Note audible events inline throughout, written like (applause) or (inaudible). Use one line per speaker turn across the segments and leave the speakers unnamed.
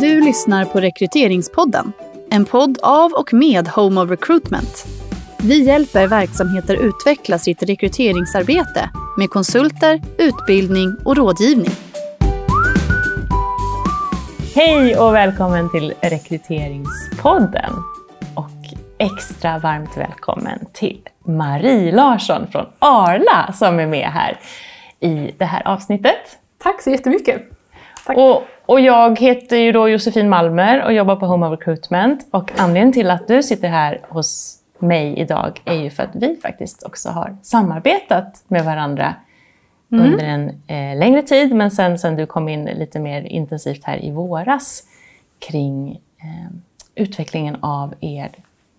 Du lyssnar på Rekryteringspodden. En podd av och med Home of Recruitment. Vi hjälper verksamheter utveckla sitt rekryteringsarbete med konsulter, utbildning och rådgivning.
Hej och välkommen till Rekryteringspodden. Och extra varmt välkommen till Marie Larsson från Arla som är med här i det här avsnittet.
Tack så jättemycket. Tack.
Och, och jag heter ju då Josefin Malmer och jobbar på Home of Recruitment. Och anledningen till att du sitter här hos mig idag är ju för att vi faktiskt också har samarbetat med varandra
Mm.
under en eh, längre tid, men sen, sen du kom in lite mer intensivt här i våras kring eh, utvecklingen av er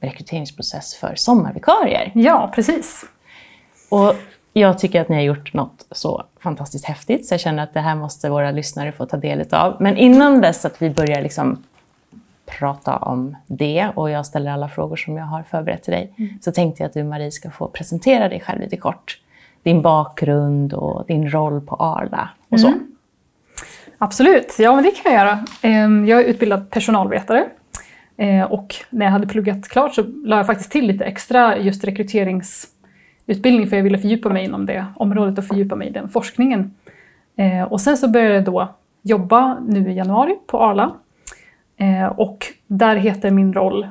rekryteringsprocess för sommarvikarier.
Ja, precis.
Och jag tycker att ni har gjort något så fantastiskt häftigt, så jag känner att det här måste våra lyssnare få ta del av. Men innan dess att vi börjar liksom prata om det och jag ställer alla frågor som jag har förberett till dig, så tänkte jag att du Marie ska få presentera dig själv lite kort. Din bakgrund och din roll på Arla och så.
Absolut, ja men det kan jag göra. Ehm, Jag är utbildad personalvetare Eh, och när jag hade pluggat klart så la jag faktiskt till lite extra just rekryteringsutbildning för jag ville fördjupa mig inom det området och fördjupa mig i den forskningen. Eh, Och sen så började jag då jobba nu i januari på Arla Eh, och där heter min roll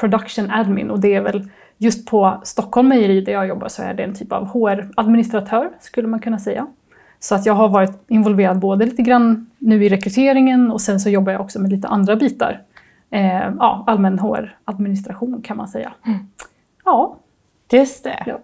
Production Admin och det är väl just på Stockholm Mejeri där jag jobbar så är det en typ av HR-administratör skulle man kunna säga. Så att jag har varit involverad både lite grann nu i rekryteringen och sen så jobbar jag också med lite andra bitar. Eh, ja, allmän HR-administration kan man säga. Ja,
Just det.
Ja.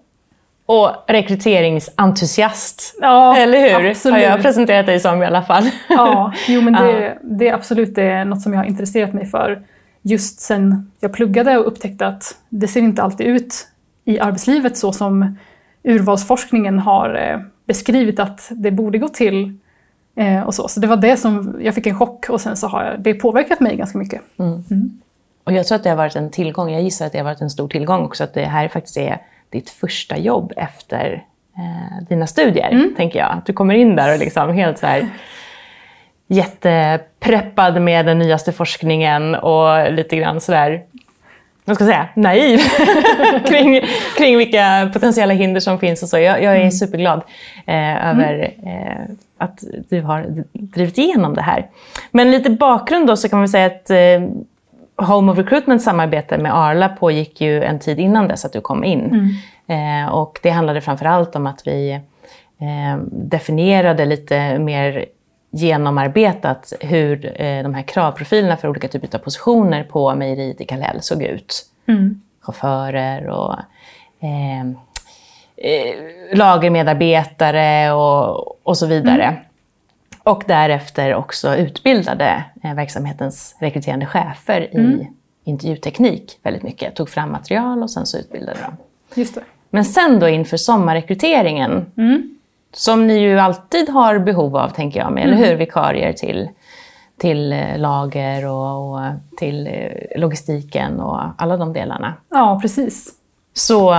Och rekryteringsentusiast,
ja
eller hur?
Absolut.
Har jag presenterat dig som i alla fall.
Ja, jo men det, (laughs) det är absolut det är något som jag har intresserat mig för just sen jag pluggade och upptäckte att det ser inte alltid ut i arbetslivet så som urvalsforskningen har eh, beskrivit att det borde gå till. Eh, och så. så det var det som, jag fick en chock och sen så har jag, det påverkat mig ganska mycket.
Och jag tror att det har varit en tillgång, jag gissar att det har varit en stor tillgång också, att det här faktiskt är ditt första jobb efter eh, dina studier, tänker jag. Att du kommer in där och liksom helt så här jättepreppad med den nyaste forskningen och lite grann sådär, vad ska jag säga, naiv (laughs) kring, kring vilka potentiella hinder som finns och så. Jag, jag är superglad eh, över eh, att du har drivit igenom det här. Men lite bakgrund då så kan man säga att eh, Home of Recruitment samarbete med Arla pågick ju en tid innan dess att du kom in. Eh, och det handlade framför allt om att vi eh, definierade lite mer genomarbetat hur eh, de här kravprofilerna för olika typer av positioner på mejeriet i Kallhäll såg ut. Chaufförer och eh, eh, lagermedarbetare och, och så vidare. Och därefter också utbildade eh, verksamhetens rekryterande chefer i intervjuteknik väldigt mycket. Tog fram material och sen så utbildade de.
Just det.
Men sen då inför sommarrekryteringen, som ni ju alltid har behov av, tänker jag, med, eller hur? Vikarier till, till eh, lager och, och till eh, logistiken och alla de delarna.
Ja, precis.
Så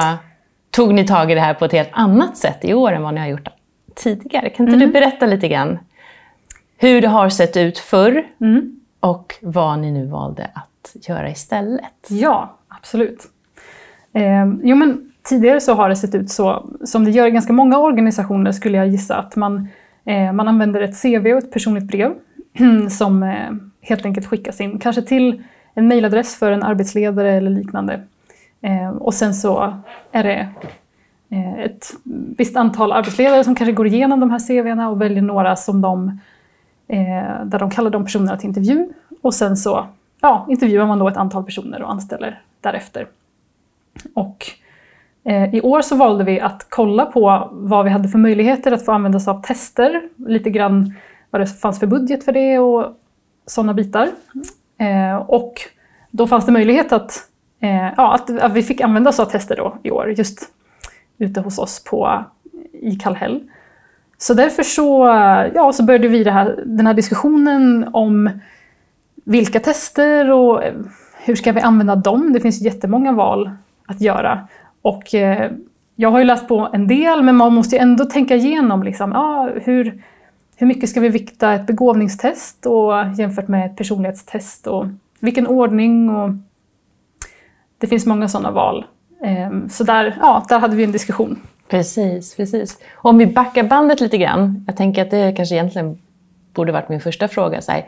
tog ni tag i det här på ett helt annat sätt i år än vad ni har gjort tidigare. Kan inte du berätta lite grann hur det har sett ut förr och vad ni nu valde att göra istället?
Ja, absolut. Eh, jo, men tidigare så har det sett ut så, som det gör i ganska många organisationer skulle jag gissa, att man, eh, man använder ett CV och ett personligt brev (clears throat) som eh, helt enkelt skickas in, kanske till en mejladress för en arbetsledare eller liknande. Eh, och sen så är det eh, ett visst antal arbetsledare som kanske går igenom de här CVna och väljer några som de, eh, där de kallar de personerna till intervju. Och sen så ja, intervjuar man då ett antal personer och anställer därefter. Och eh, i år så valde vi att kolla på vad vi hade för möjligheter att få använda oss av tester, lite grann vad det fanns för budget för det och sådana bitar. Eh, och då fanns det möjlighet att, eh, ja, att, att vi fick använda oss av tester då i år, just ute hos oss på, i Kallhäll. Så därför så, ja, så började vi det här, den här diskussionen om vilka tester och eh, hur ska vi använda dem? Det finns jättemånga val att göra. Och eh, jag har ju läst på en del, men man måste ju ändå tänka igenom liksom, ja, hur, hur mycket ska vi vikta ett begåvningstest och jämfört med ett personlighetstest och vilken ordning och det finns många sådana val. Eh, så där, ja, där hade vi en diskussion.
Precis, precis. Om vi backar bandet lite grann. Jag tänker att det kanske egentligen borde varit min första fråga. Så här.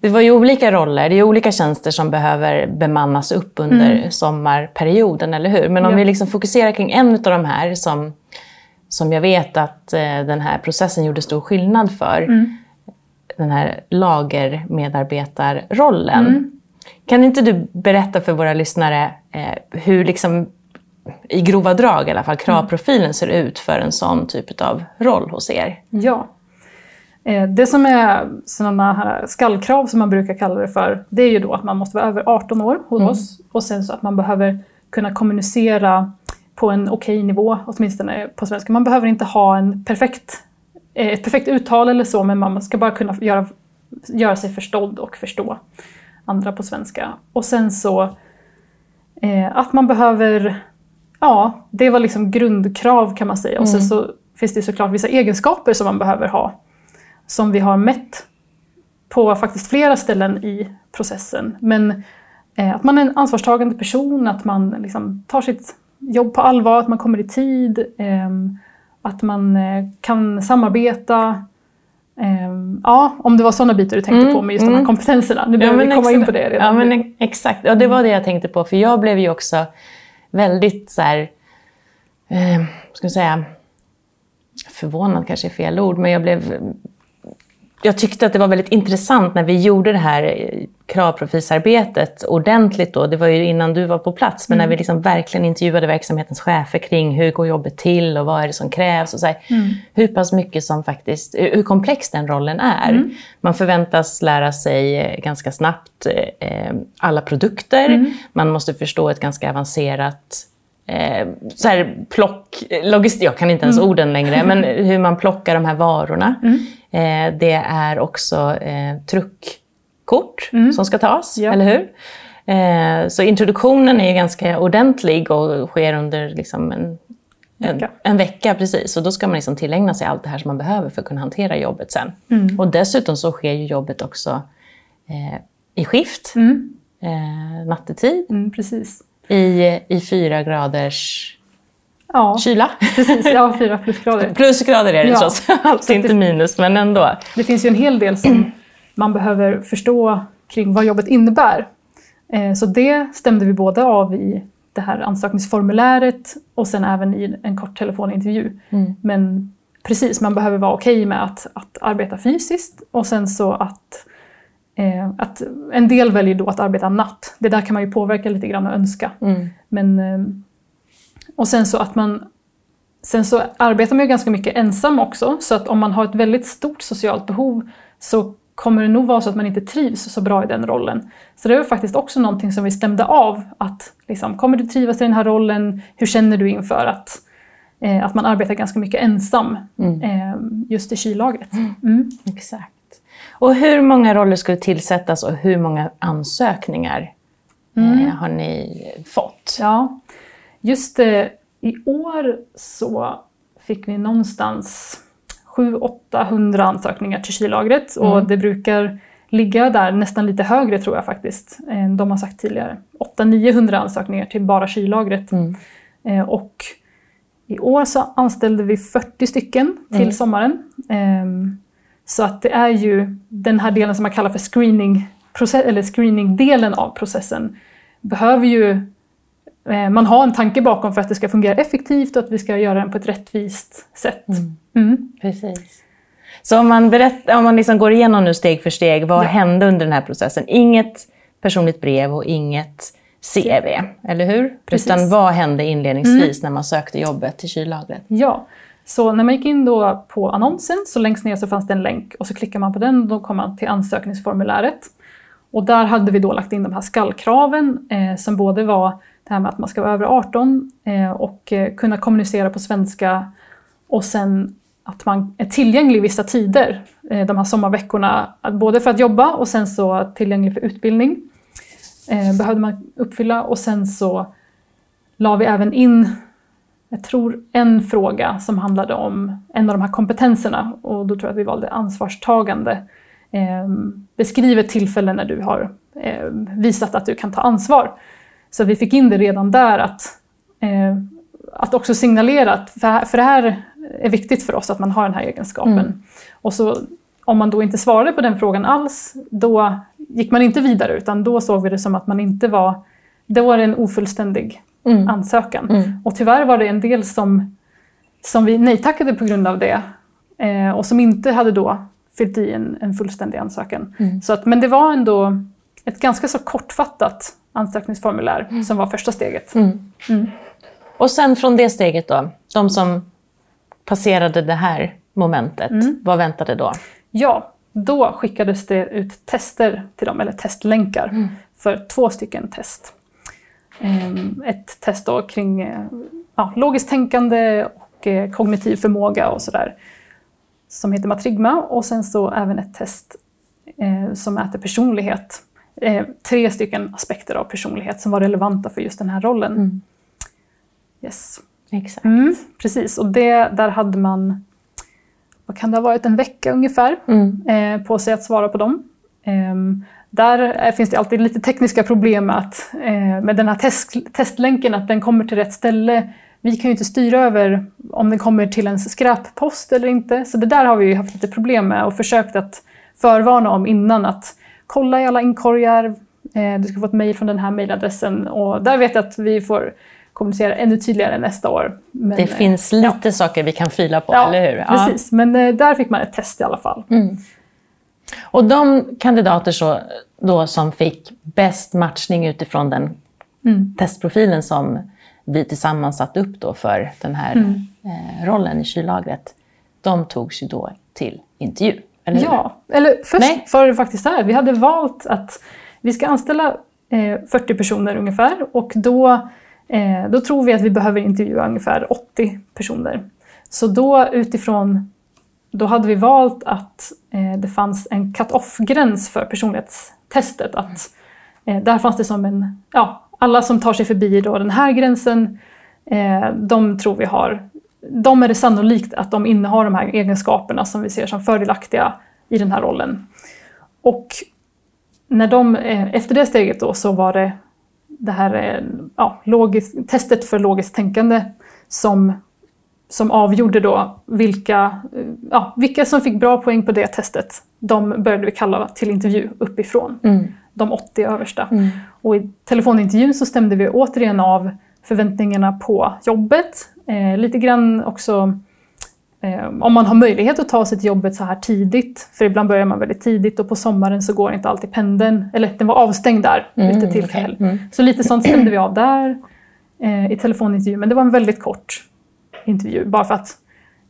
Det var ju olika roller, det är olika tjänster som behöver bemannas upp under mm. sommarperioden, eller hur? Men om ja. vi liksom fokuserar kring en av de här som, som jag vet att eh, den här processen gjorde stor skillnad för. Mm. Den här lagermedarbetarrollen. Mm. Kan inte du berätta för våra lyssnare eh, hur, liksom, i grova drag i alla fall, kravprofilen ser ut för en sån typ av roll hos er?
Ja. Eh, det som är sådana här skallkrav som man brukar kalla det för, det är ju då att man måste vara över 18 år hos mm. oss och sen så att man behöver kunna kommunicera på en okej okay nivå, åtminstone på svenska. Man behöver inte ha en perfekt, eh, ett perfekt uttal eller så, men man ska bara kunna göra, göra sig förstådd och förstå andra på svenska. Och sen så eh, att man behöver, ja, det var liksom grundkrav kan man säga. Och sen mm. så finns det såklart vissa egenskaper som man behöver ha som vi har mätt på faktiskt flera ställen i processen. Men eh, att man är en ansvarstagande person, att man liksom tar sitt jobb på allvar, att man kommer i tid, eh, att man eh, kan samarbeta. Ehm, ja, om det var sådana bitar du tänkte mm, på med just mm. de här mm. kompetenserna. Nu behöver ja, vi komma exakt. in på det redan.
Ja, men exakt. Ja, det var det jag tänkte på. För jag blev ju också väldigt så här, eh, ska jag säga, förvånad kanske är fel ord, men jag blev jag tyckte att det var väldigt intressant när vi gjorde det här kravprofilsarbetet ordentligt då. Det var ju innan du var på plats, men mm. när vi liksom verkligen intervjuade verksamhetens chefer kring hur går jobbet till och vad är det som krävs och så här, mm. hur pass mycket som faktiskt, hur komplex den rollen är. Mm. Man förväntas lära sig eh, ganska snabbt eh, alla produkter. Mm. Man måste förstå ett ganska avancerat eh, så här, plock, logistik, jag kan inte ens mm. orden längre, men hur man plockar de här varorna. Eh, det är också eh, truckkort mm. som ska tas, ja. eller hur? Eh, så introduktionen är ganska ordentlig och sker under liksom en, en, vecka. en vecka. precis. Och då ska man liksom tillägna sig allt det här som man behöver för att kunna hantera jobbet sen. Mm. Och dessutom så sker ju jobbet också eh, i skift, mm. eh, nattetid.
Mm, precis
i, i fyra graders
ja,
kyla.
Precis, ja, (laughs) fyra plusgrader.
Plusgrader är det ja. trots allt, inte det, minus, men ändå.
Det finns ju en hel del som man behöver förstå kring vad jobbet innebär. Eh, så det stämde vi både av i det här ansökningsformuläret och sen även i en kort telefonintervju. Mm. Men precis, man behöver vara okej okay med att, att arbeta fysiskt och sen så att Eh, att en del väljer då att arbeta natt. Det där kan man ju påverka lite grann och önska. Mm. Men, eh, och sen så att man Sen så arbetar man ju ganska mycket ensam också, så att om man har ett väldigt stort socialt behov så kommer det nog vara så att man inte trivs så bra i den rollen. Så det var faktiskt också någonting som vi stämde av. att liksom, Kommer du trivas i den här rollen? Hur känner du inför att, eh, att man arbetar ganska mycket ensam mm. eh, just i kyllagret? Mm.
mm. Exakt. Och hur många roller skulle tillsättas och hur många ansökningar mm. eh, har ni fått?
Ja, just eh, i år så fick vi någonstans 700-800 ansökningar till kylagret mm. och det brukar ligga där nästan lite högre tror jag faktiskt, de har sagt tidigare. 800-900 ansökningar till bara kylagret. Mm. Eh, och i år så anställde vi 40 stycken till mm. sommaren. Eh, så att det är ju den här delen som man kallar för screening, eller screening-delen av processen behöver ju man ha en tanke bakom för att det ska fungera effektivt och att vi ska göra den på ett rättvist sätt. Mm.
Mm. Precis. Så om man, berätt, om man liksom går igenom nu steg för steg, vad ja. hände under den här processen? Inget personligt brev och inget CV, eller hur? Precis. Utan vad hände inledningsvis mm. när man sökte jobbet till kyllagret?
Ja, så när man gick in då på annonsen så längst ner så fanns det en länk och så klickar man på den och då kommer man till ansökningsformuläret. Och där hade vi då lagt in de här skallkraven eh, som både var det här med att man ska vara över 18 eh, och eh, kunna kommunicera på svenska och sen att man är tillgänglig vissa tider eh, de här sommarveckorna, både för att jobba och sen så tillgänglig för utbildning. Behövde man uppfylla och sen så la vi även in jag tror en fråga som handlade om en av de här kompetenserna och då tror jag att vi valde ansvarstagande. Eh, beskriv ett tillfälle när du har eh, visat att du kan ta ansvar. Så vi fick in det redan där att, eh, att också signalera att för, för det här är viktigt för oss att man har den här egenskapen.
Mm.
Och så om man då inte svarade på den frågan alls, då gick man inte vidare utan då såg vi det som att man inte var, då var det en ofullständig
Mm.
ansökan.
Mm.
Och tyvärr var det en del som, som vi nej-tackade på grund av det eh, och som inte hade då fyllt i en, en fullständig ansökan.
Mm.
Så att, men det var ändå ett ganska så kortfattat ansökningsformulär som var första steget.
Mm.
Mm.
Och sen från det steget då, de som passerade det här momentet,
Mm.
vad väntade då?
Ja, då skickades det ut tester till dem, eller testlänkar,
Mm.
för två stycken test. Ehm, Ett test då kring eh, ja, logiskt tänkande och eh, kognitiv förmåga och sådär. Som heter Matrigma och sen så även ett test eh, som mäter personlighet. Eh, tre stycken aspekter av personlighet som var relevanta för just den här rollen.
Mm.
Yes.
Exakt.
Mm, precis, och det, där hade man, vad kan det ha varit, en vecka ungefär
Mm.
eh, på sig att svara på dem. Ehm, där eh, finns det alltid lite tekniska problem att, eh, med den här test, testlänken, att den kommer till rätt ställe. Vi kan ju inte styra över om den kommer till en skräppost eller inte. Så det där har vi haft lite problem med och försökt att förvarna om innan att kolla i alla inkorgar. Eh, du ska få ett mejl från den här mejladressen och där vet jag att vi får kommunicera ännu tydligare nästa år. Men,
Det
eh,
finns lite saker vi kan fila på,
ja,
eller hur?
Precis, men eh, där fick man ett test i alla fall.
Mm. Och de kandidater så, då som fick bäst matchning utifrån den
Mm.
testprofilen som vi tillsammans satte upp då för den här
Mm.
rollen i kyllagret, de togs ju då till intervju. Eller?
Ja, eller först
Nej.
var det faktiskt så här. Vi hade valt att vi ska anställa eh, 40 personer ungefär och då, eh, då tror vi att vi behöver intervjua ungefär 80 personer. Så då utifrån, då hade vi valt att eh, det fanns en cut-off-gräns för personlighetstestet. Att, eh, där fanns det som en, ja, alla som tar sig förbi då den här gränsen, eh, de tror vi har de är det sannolikt att de innehar de här egenskaperna som vi ser som fördelaktiga i den här rollen. Och när de, eh, efter det steget då så var det det här eh, ja, logiskt, testet för logiskt tänkande som, som avgjorde då vilka, eh, ja, vilka som fick bra poäng på det testet. De började vi kalla till intervju uppifrån,
Mm.
de 80 översta.
Mm.
Och i telefonintervjun så stämde vi återigen av förväntningarna på jobbet. Eh, lite grann också eh, om man har möjlighet att ta sig till jobbet så här tidigt. För ibland börjar man väldigt tidigt och på sommaren så går inte alltid pendeln. Eller den var avstängd där
Mm,
lite tillfälle.
okej. Mm.
Så lite sånt stämde vi av där eh, i telefonintervjun. Men det var en väldigt kort intervju. Bara för att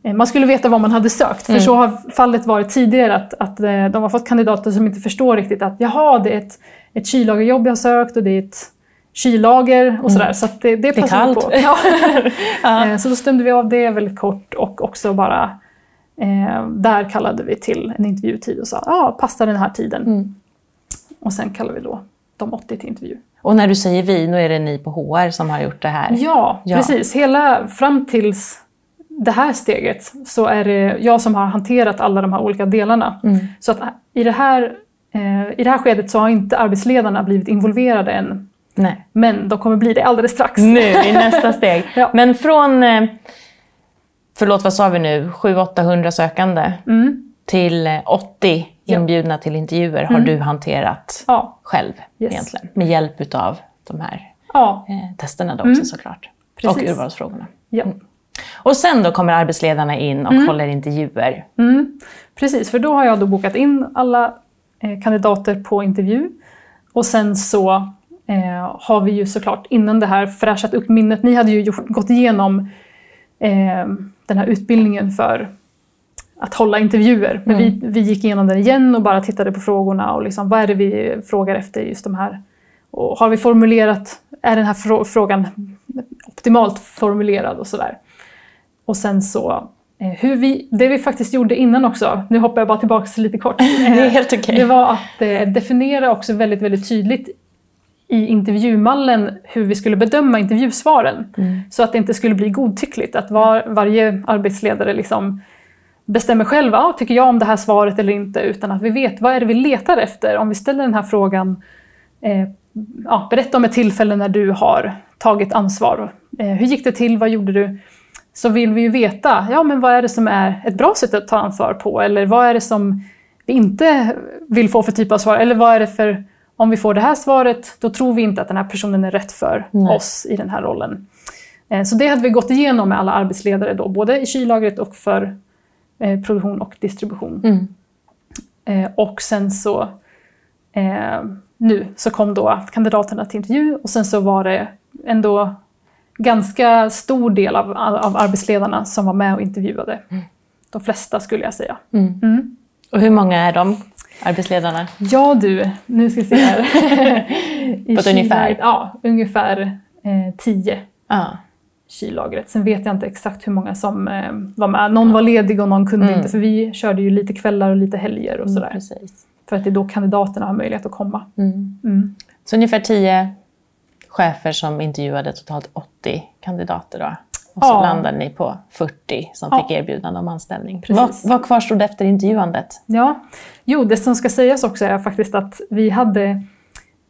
eh, man skulle veta vad man hade sökt. För
Mm.
så har fallet varit tidigare att, att eh, de har fått kandidater som inte förstår riktigt att jaha, det är ett, ett kyllagerjobb jag har sökt och det är ett kyllager och sådär. Så att det, det,
Mm. är
passade
kallt.
på. (laughs) Ja. (laughs) Eh, Så då stämde vi av det väldigt kort och också bara eh, där kallade vi till en intervjutid och sa ja, passar den här tiden?
Mm.
Och sen kallade vi då de 80 till intervju.
Och när du säger vi, nu är det ni på HR som har gjort det här.
Ja,
Ja.
precis. Hela fram tills det här steget så är det jag som har hanterat alla de här olika delarna.
Mm.
Så att i det, här, eh, i det här skedet så har inte arbetsledarna blivit involverade än.
Nej.
Men de kommer bli det alldeles strax.
Nu i nästa (laughs) steg.
Ja.
Men från, eh, förlåt vad sa vi nu, 700-800 sökande
Mm.
till eh, 80
Ja.
inbjudna till intervjuer har
Mm.
du hanterat
Ja,
själv
Yes.
egentligen. Med hjälp utav de här
ja,
eh, testerna då
Mm.
också såklart. Och
Precis.
urvalsfrågorna.
ja.
Och sen då kommer arbetsledarna in och
Mm.
håller intervjuer.
Mm, precis, för då har jag då bokat in alla eh, kandidater på intervju. Och sen så eh, har vi ju såklart innan det här fräschat upp minnet. Ni hade ju gjort, gått igenom eh, den här utbildningen för att hålla intervjuer. Men vi, vi gick igenom den igen och bara tittade på frågorna och liksom, vad är det vi frågar efter just de här. Och har vi formulerat, är den här frå- frågan optimalt formulerad och sådär. Och sen så, eh, hur vi, det vi faktiskt gjorde innan också, nu hoppar jag bara tillbaka lite kort. (laughs)
Det är
Eh,
helt okej.
Det var att eh, definiera också väldigt, väldigt tydligt i intervjumallen hur vi skulle bedöma intervjusvaren.
Mm.
Så att det inte skulle bli godtyckligt, att var, varje arbetsledare liksom bestämmer själv, ah, tycker jag om det här svaret eller inte, utan att vi vet vad är det vi letar efter. Om vi ställer den här frågan, eh, ja, berätta om ett tillfälle när du har tagit ansvar. Eh, hur gick det till? Vad gjorde du? Så vill vi ju veta, ja men vad är det som är ett bra sätt att ta ansvar på? Eller vad är det som vi inte vill få för typ av svar? Eller vad är det för, om vi får det här svaret, då tror vi inte att den här personen är rätt för
Nej.
oss i den här rollen. Eh, Så det hade vi gått igenom med alla arbetsledare då, både i kyllagret och för eh, produktion och distribution.
Mm.
Eh, och sen så eh, nu så kom då kandidaterna till intervju och sen så var det ändå ganska stor del av, av arbetsledarna som var med och intervjuade. De flesta skulle jag säga.
Mm.
Mm.
Och hur många är de, arbetsledarna?
Ja du, nu ska vi se här. (laughs) I
På ett ungefär?
Ja, ungefär eh, tio
Ja.
kyllagret. Sen vet jag inte exakt hur många som eh, var med. Någon var ledig och någon kunde
Mm.
inte för vi körde ju lite kvällar och lite helger och sådär.
Precis.
För att det är då kandidaterna har möjlighet att komma.
Mm.
Mm.
Så ungefär 10 chefer som intervjuade totalt 80 kandidater då. Och så
Ja.
landade ni på 40 som
Ja.
fick erbjudande om anställning.
Precis.
Vad, vad kvarstod efter intervjuandet?
Ja, jo det som ska sägas också är faktiskt att vi hade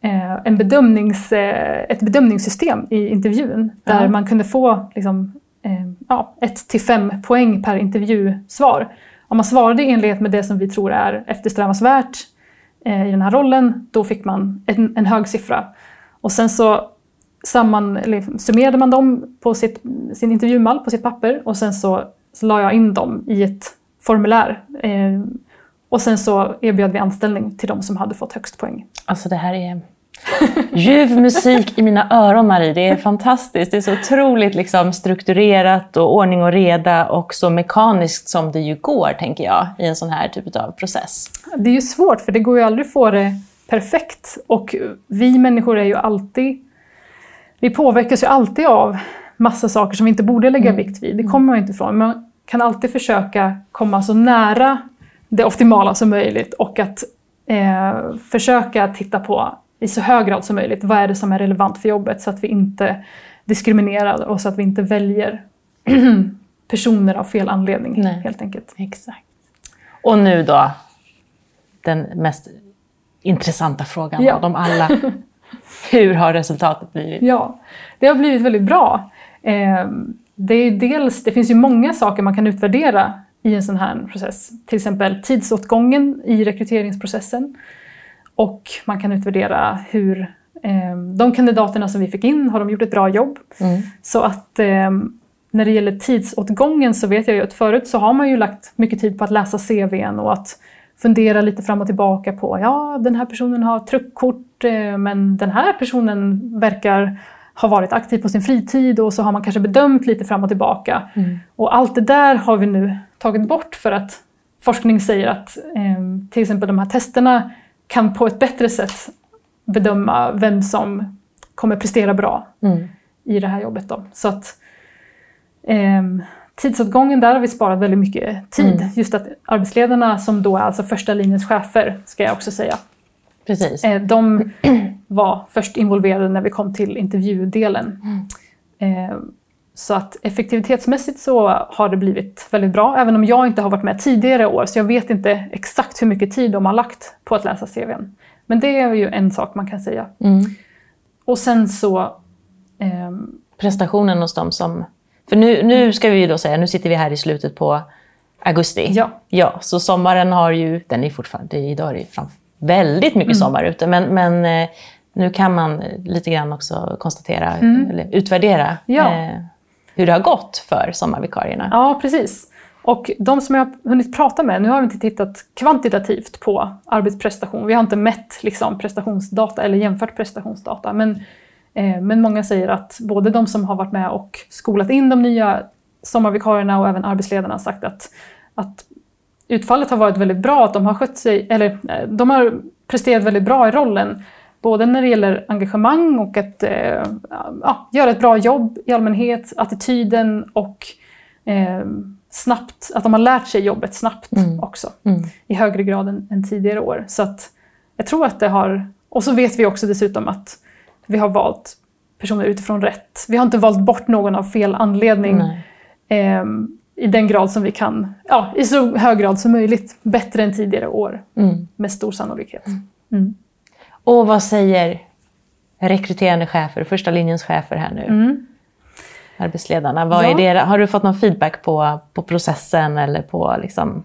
eh, en bedömnings, eh, ett bedömningssystem i intervjun där
Ja.
man kunde få liksom, eh, ja, 1-5 poäng per intervjusvar. Om man svarade i enlighet med det som vi tror är eftersträvansvärt i den här rollen, då fick man en, en hög siffra. Och sen så samman, eller summerade man dem på sitt, sin intervjumall på sitt papper och sen så, så la jag in dem i ett formulär. Eh, och sen så erbjöd vi anställning till de som hade fått högst poäng.
Alltså det här är ljuv musik i mina öron Marie. Det är fantastiskt. Det är så otroligt liksom, strukturerat och ordning och reda och så mekaniskt som det ju går, tänker jag, i en sån här typ av process.
Det är ju svårt för det går ju aldrig att få det perfekt. Och vi människor är ju alltid... Vi påverkas ju alltid av massa saker som vi inte borde lägga vikt vid. Det kommer man inte ifrån. Man kan alltid försöka komma så nära det optimala som möjligt och att eh, försöka titta på i så hög grad som möjligt vad är det som är relevant för jobbet så att vi inte diskriminerar och så att vi inte väljer (clears throat) personer av fel anledning
Nej.
helt enkelt.
Exakt. Och nu då, den mest intressanta frågan
Ja.
av dem alla. (laughs) Hur har resultatet blivit?
Ja, det har blivit väldigt bra. Eh, det, är dels, det finns ju många saker man kan utvärdera i en sån här process. Till exempel tidsåtgången i rekryteringsprocessen. Och man kan utvärdera hur eh, de kandidaterna som vi fick in, har de gjort ett bra jobb?
Mm.
Så att eh, när det gäller tidsåtgången så vet jag ju att förut så har man ju lagt mycket tid på att läsa CVn och att fundera lite fram och tillbaka på, ja den här personen har truckkort eh, men den här personen verkar ha varit aktiv på sin fritid och så har man kanske bedömt lite fram och tillbaka.
Mm.
Och allt det där har vi nu tagit bort för att forskning säger att eh, till exempel de här testerna kan på ett bättre sätt bedöma vem som kommer prestera bra
Mm.
i det här jobbet. Då. Så att ehm, tidsåtgången, där har vi sparat väldigt mycket tid.
Mm.
Just att arbetsledarna, som då är alltså första linjens chefer, ska jag också säga,
Precis.
eh, de var först involverade när vi kom till intervjudelen. Eh, så att effektivitetsmässigt så har det blivit väldigt bra, även om jag inte har varit med tidigare år, så jag vet inte exakt hur mycket tid de har lagt på att läsa CVn. Men det är ju en sak man kan säga.
Mm.
Och sen så ehm,
Prestationen hos dem som... För nu, nu ska vi ju då säga, nu sitter vi här i slutet på augusti.
Ja.
Ja, så sommaren har ju, den är fortfarande, idag är det fram, väldigt mycket sommar ute, men, men eh, nu kan man lite grann också konstatera, eller utvärdera
Ja.
eh, hur det har gått för sommarvikarierna.
Ja, precis. Och de som jag har hunnit prata med, nu har vi inte tittat kvantitativt på arbetsprestation. Vi har inte mätt liksom, prestationsdata eller jämfört prestationsdata. Men, eh, men många säger att både de som har varit med och skolat in de nya sommarvikarierna och även arbetsledarna har sagt att, att utfallet har varit väldigt bra, att de har skött sig, eller eh, de har presterat väldigt bra i rollen. Både när det gäller engagemang och att eh, ja, göra ett bra jobb i allmänhet, attityden och eh, snabbt, att de har lärt sig jobbet snabbt
Mm.
också.
Mm.
I högre grad än, än tidigare år. Så att jag tror att det har... Och så vet vi också dessutom att Vi har valt personer utifrån rätt. Vi har inte valt bort någon av fel anledning. Eh, I den grad som vi kan, ja, i så hög grad som möjligt. Bättre än tidigare år,
Mm.
med stor sannolikhet. Mm.
Och vad säger rekryterande chefer, första linjens chefer här nu?
Mm.
Arbetsledarna. Vad
Ja.
är det, har du fått någon feedback på, på processen eller på liksom,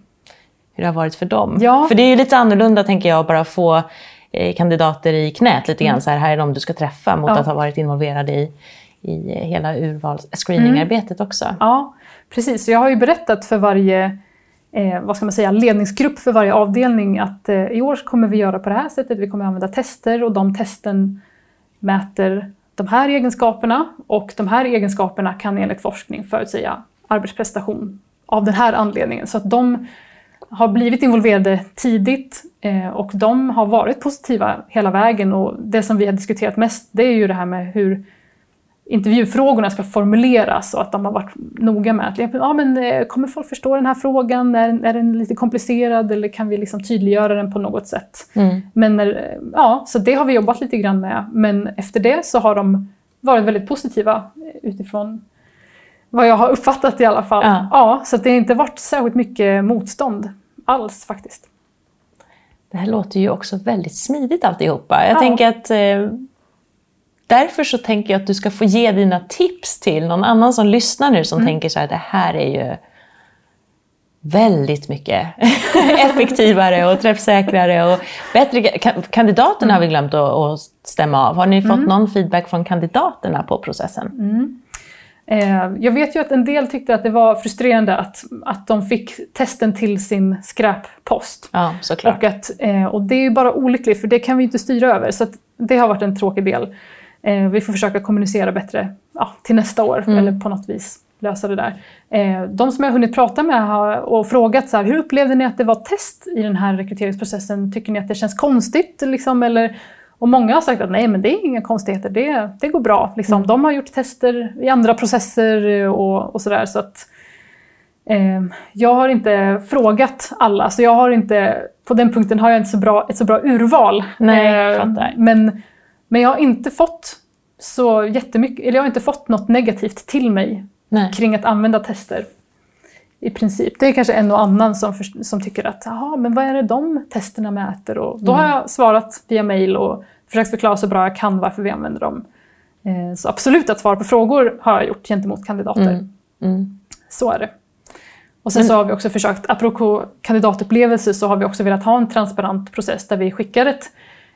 hur det har varit för dem?
Ja.
För det är ju lite annorlunda tänker jag, att bara få eh, kandidater i knät lite grann.
Mm.
Så här, här är de du ska träffa mot
Ja.
att ha varit involverad i, i hela urvals screeningarbetet också.
Ja, precis. Så jag har ju berättat för varje eh, vad ska man säga, ledningsgrupp för varje avdelning att eh, i år kommer vi göra på det här sättet. Vi kommer använda tester och de testen mäter de här egenskaperna och de här egenskaperna kan enligt forskning förutsäga arbetsprestation av den här anledningen. Så att de har blivit involverade tidigt eh, och de har varit positiva hela vägen och det som vi har diskuterat mest det är ju det här med hur intervjufrågorna ska formuleras och att de har varit noga med att ja, men, eh, kommer folk förstå den här frågan? Är, är den lite komplicerad eller kan vi liksom tydliggöra den på något sätt?
Mm.
Men när, ja, så det har vi jobbat lite grann med. Men efter det så har de varit väldigt positiva utifrån vad jag har uppfattat i alla fall.
Ja.
så att det har inte varit särskilt mycket motstånd alls faktiskt.
Det här låter ju också väldigt smidigt alltihopa. Jag
Ja.
tänker att eh, därför så tänker jag att du ska få ge dina tips till någon annan som lyssnar nu som tänker så här, det här är ju väldigt mycket (laughs) effektivare och träffsäkrare och bättre. Ka- Kandidaterna har vi glömt att, att stämma av. Har ni fått någon feedback från kandidaterna på processen?
Eh, Jag vet ju att en del tyckte att det var frustrerande att, att de fick testen till sin skräppost.
Ja, såklart.
Och, att, eh, och det är ju bara olyckligt för det kan vi inte styra över. Så det har varit en tråkig del. Eh, Vi får försöka kommunicera bättre ja, till nästa år eller på något vis lösa det där. Eh, De som jag hunnit prata med har, och frågat så här, hur upplevde ni att det var test i den här rekryteringsprocessen? Tycker ni att det känns konstigt? Liksom, eller, och många har sagt att nej, men det är inga konstigheter, det, det går bra. Liksom. De har gjort tester i andra processer eh, och, och sådär. Så att, Eh, jag har inte frågat alla, så jag har inte, på den punkten har jag inte så bra, ett så bra urval.
Nej, jag fattar.
men, men jag har inte fått så jättemycket, eller jag har inte fått något negativt till mig
Nej.
kring att använda tester. I princip. Det är kanske en och annan som, för, som tycker att Jaha, men vad är det de testerna mäter? Och då har jag svarat via mail och försökt förklara så bra jag kan varför vi använder dem. Eh, så absolut att svara på frågor har jag gjort gentemot kandidater.
Mm. Mm.
Så är det. Och sen så har vi också försökt, apropå kandidatupplevelse, så har vi också velat ha en transparent process där vi skickar ett,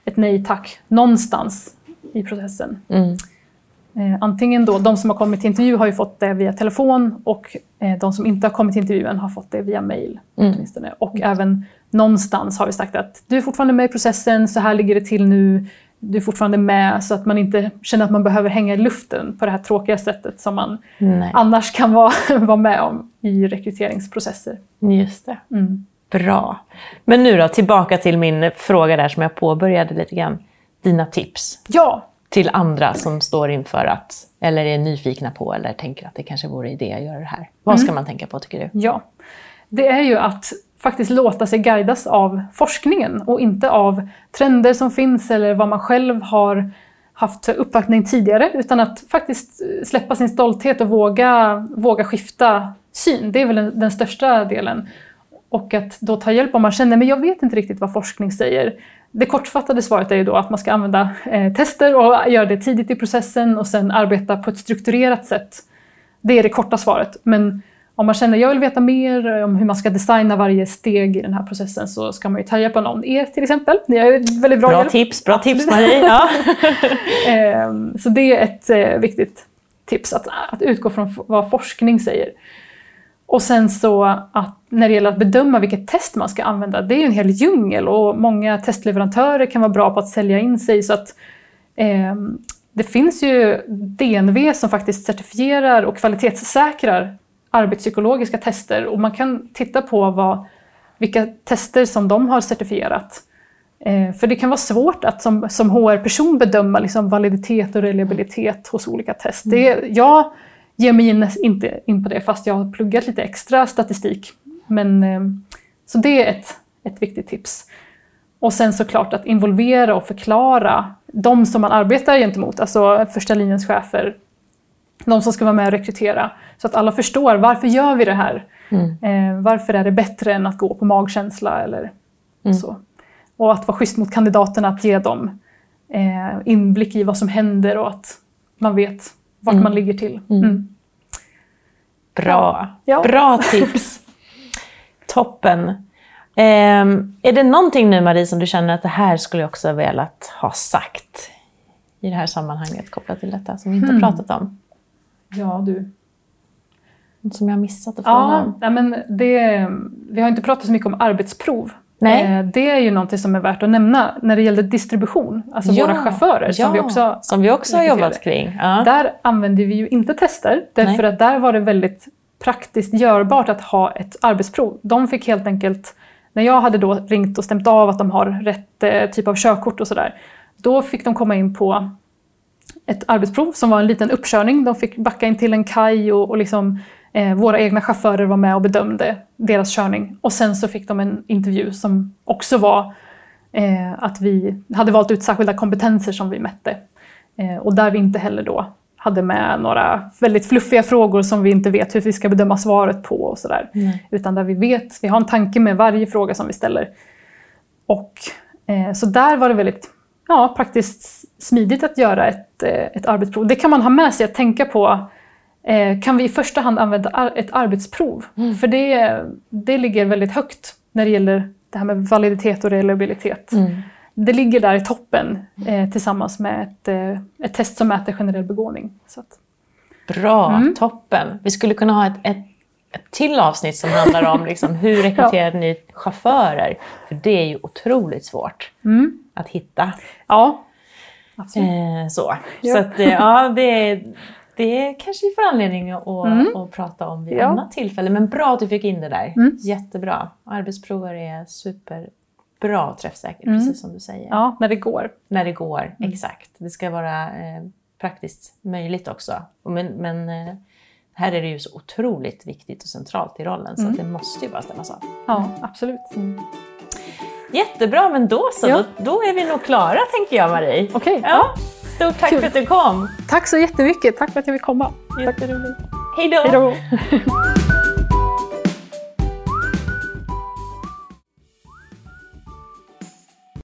ett nej tack någonstans i processen.
Mm.
Eh, antingen då, de som har kommit till intervju har ju fått det via telefon och eh, de som inte har kommit till intervjun har fått det via mail.
Mm.
åtminstone. Och även någonstans har vi sagt att du är fortfarande med i processen, så här ligger det till nu, du är fortfarande med så att man inte känner att man behöver hänga i luften på det här tråkiga sättet som man
Nej,
annars kan vara, (laughs) vara med om i rekryteringsprocesser.
just det.
Mm.
Bra. Men nu då, tillbaka till min fråga där som jag påbörjade lite grann. Dina tips
Ja,
till andra som står inför att, eller är nyfikna på, eller tänker att det kanske vore idé att göra det här. Vad ska man tänka på tycker du?
ja. Det är ju att faktiskt låta sig guidas av forskningen och inte av trender som finns eller vad man själv har haft för uppfattning tidigare, utan att faktiskt släppa sin stolthet och våga, våga skifta syn. Det är väl den, den största delen. Och att då ta hjälp om man känner men jag vet inte riktigt vad forskning säger. Det kortfattade svaret är ju då att man ska använda eh, tester och göra det tidigt i processen och sen arbeta på ett strukturerat sätt. Det är det korta svaret. Men om man känner jag vill veta mer om hur man ska designa varje steg i den här processen så ska man ju ta hjälp av någon. Er till exempel. Ni är ju väldigt bra,
Bra
hjälp.
tips, bra tips. Marie. Ja. (laughs)
Ehm, Så det är ett eh, viktigt tips, att, att utgå från vad forskning säger. Och sen så att när det gäller att bedöma vilket test man ska använda, det är ju en hel djungel och många testleverantörer kan vara bra på att sälja in sig så att ehm, det finns ju DNV som faktiskt certifierar och kvalitetssäkrar arbetspsykologiska tester och man kan titta på vad, vilka tester som de har certifierat. Eh, för det kan vara svårt att som, som HR-person bedöma liksom validitet och reliabilitet hos olika test. Det, jag ger mig in, inte in på det fast jag har pluggat lite extra statistik. Men, eh, så det är ett, ett viktigt tips. Och sen såklart att involvera och förklara de som man arbetar gentemot, alltså första linjens chefer, de som ska vara med och rekrytera. Så att alla förstår varför gör vi det här?
Mm.
Eh, varför är det bättre än att gå på magkänsla eller
Mm.
så? Och att vara schysst mot kandidaterna, att ge dem eh, inblick i vad som händer och att man vet vart
Mm.
man ligger till.
Mm.
Mm.
Bra.
Ja.
Bra tips. (laughs) Toppen. Ehm, är det någonting nu Marie som du känner att det här skulle jag också velat ha sagt i det här sammanhanget kopplat till detta som vi inte
Hmm.
pratat om?
Ja, du.
Något som jag har missat att fråga
Ja,
om?
nej, men det, vi har inte pratat så mycket om arbetsprov.
Nej.
Eh, Det är ju någonting som är värt att nämna när det gäller distribution, alltså
Ja,
våra chaufförer som vi också
som vi också har jobbat kring. Ja.
Där använde vi ju inte tester, därför
Nej.
att där var det väldigt praktiskt görbart att ha ett arbetsprov. De fick helt enkelt, när jag hade då ringt och stämt av att de har rätt eh, typ av körkort och sådär, då fick de komma in på ett arbetsprov som var en liten uppkörning. De fick backa in till en kaj och, och liksom, eh, våra egna chaufförer var med och bedömde deras körning. Och sen så fick de en intervju som också var eh, att vi hade valt ut särskilda kompetenser som vi mätte. Eh, och där vi inte heller då hade med några väldigt fluffiga frågor som vi inte vet hur vi ska bedöma svaret på och sådär.
Nej.
Utan där vi vet, vi har en tanke med varje fråga som vi ställer. Och, eh, så där var det väldigt ja, praktiskt smidigt att göra ett, eh, ett arbetsprov. Det kan man ha med sig att tänka på. Eh, kan vi i första hand använda ett arbetsprov?
Mm.
För det, det ligger väldigt högt när det gäller det här med validitet och reliabilitet.
Mm.
Det ligger där i toppen eh, tillsammans med ett, eh, ett test som mäter generell begåvning. Att,
Bra,
Mm.
toppen. Vi skulle kunna ha ett, ett, ett till avsnitt som handlar om liksom, hur (laughs) rekryterar ni chaufförer? För det är ju otroligt svårt
mm,
att hitta.
ja.
Eh, så
Ja.
så att, eh, ja, det, det kanske vi får anledning att,
Mm.
att prata om vid
Ja.
annat tillfälle. Men bra att du fick in det där.
Mm.
Jättebra. Arbetsprover är superbra och träffsäkert,
Mm.
precis som du säger.
Ja, när det går.
När det går,
Mm.
exakt. Det ska vara eh, praktiskt möjligt också. Men, men eh, här är det ju så otroligt viktigt och centralt i rollen så
Mm.
det måste ju bara stämmas av.
Ja, absolut.
Jättebra, men då så.
Ja.
Då, då är vi nog klara tänker jag Marie.
Okej,
Ja, stort tack
Kul.
för att du kom.
tack så jättemycket. Tack för att jag fick komma.
Jätteroligt.
Hej då! (laughs)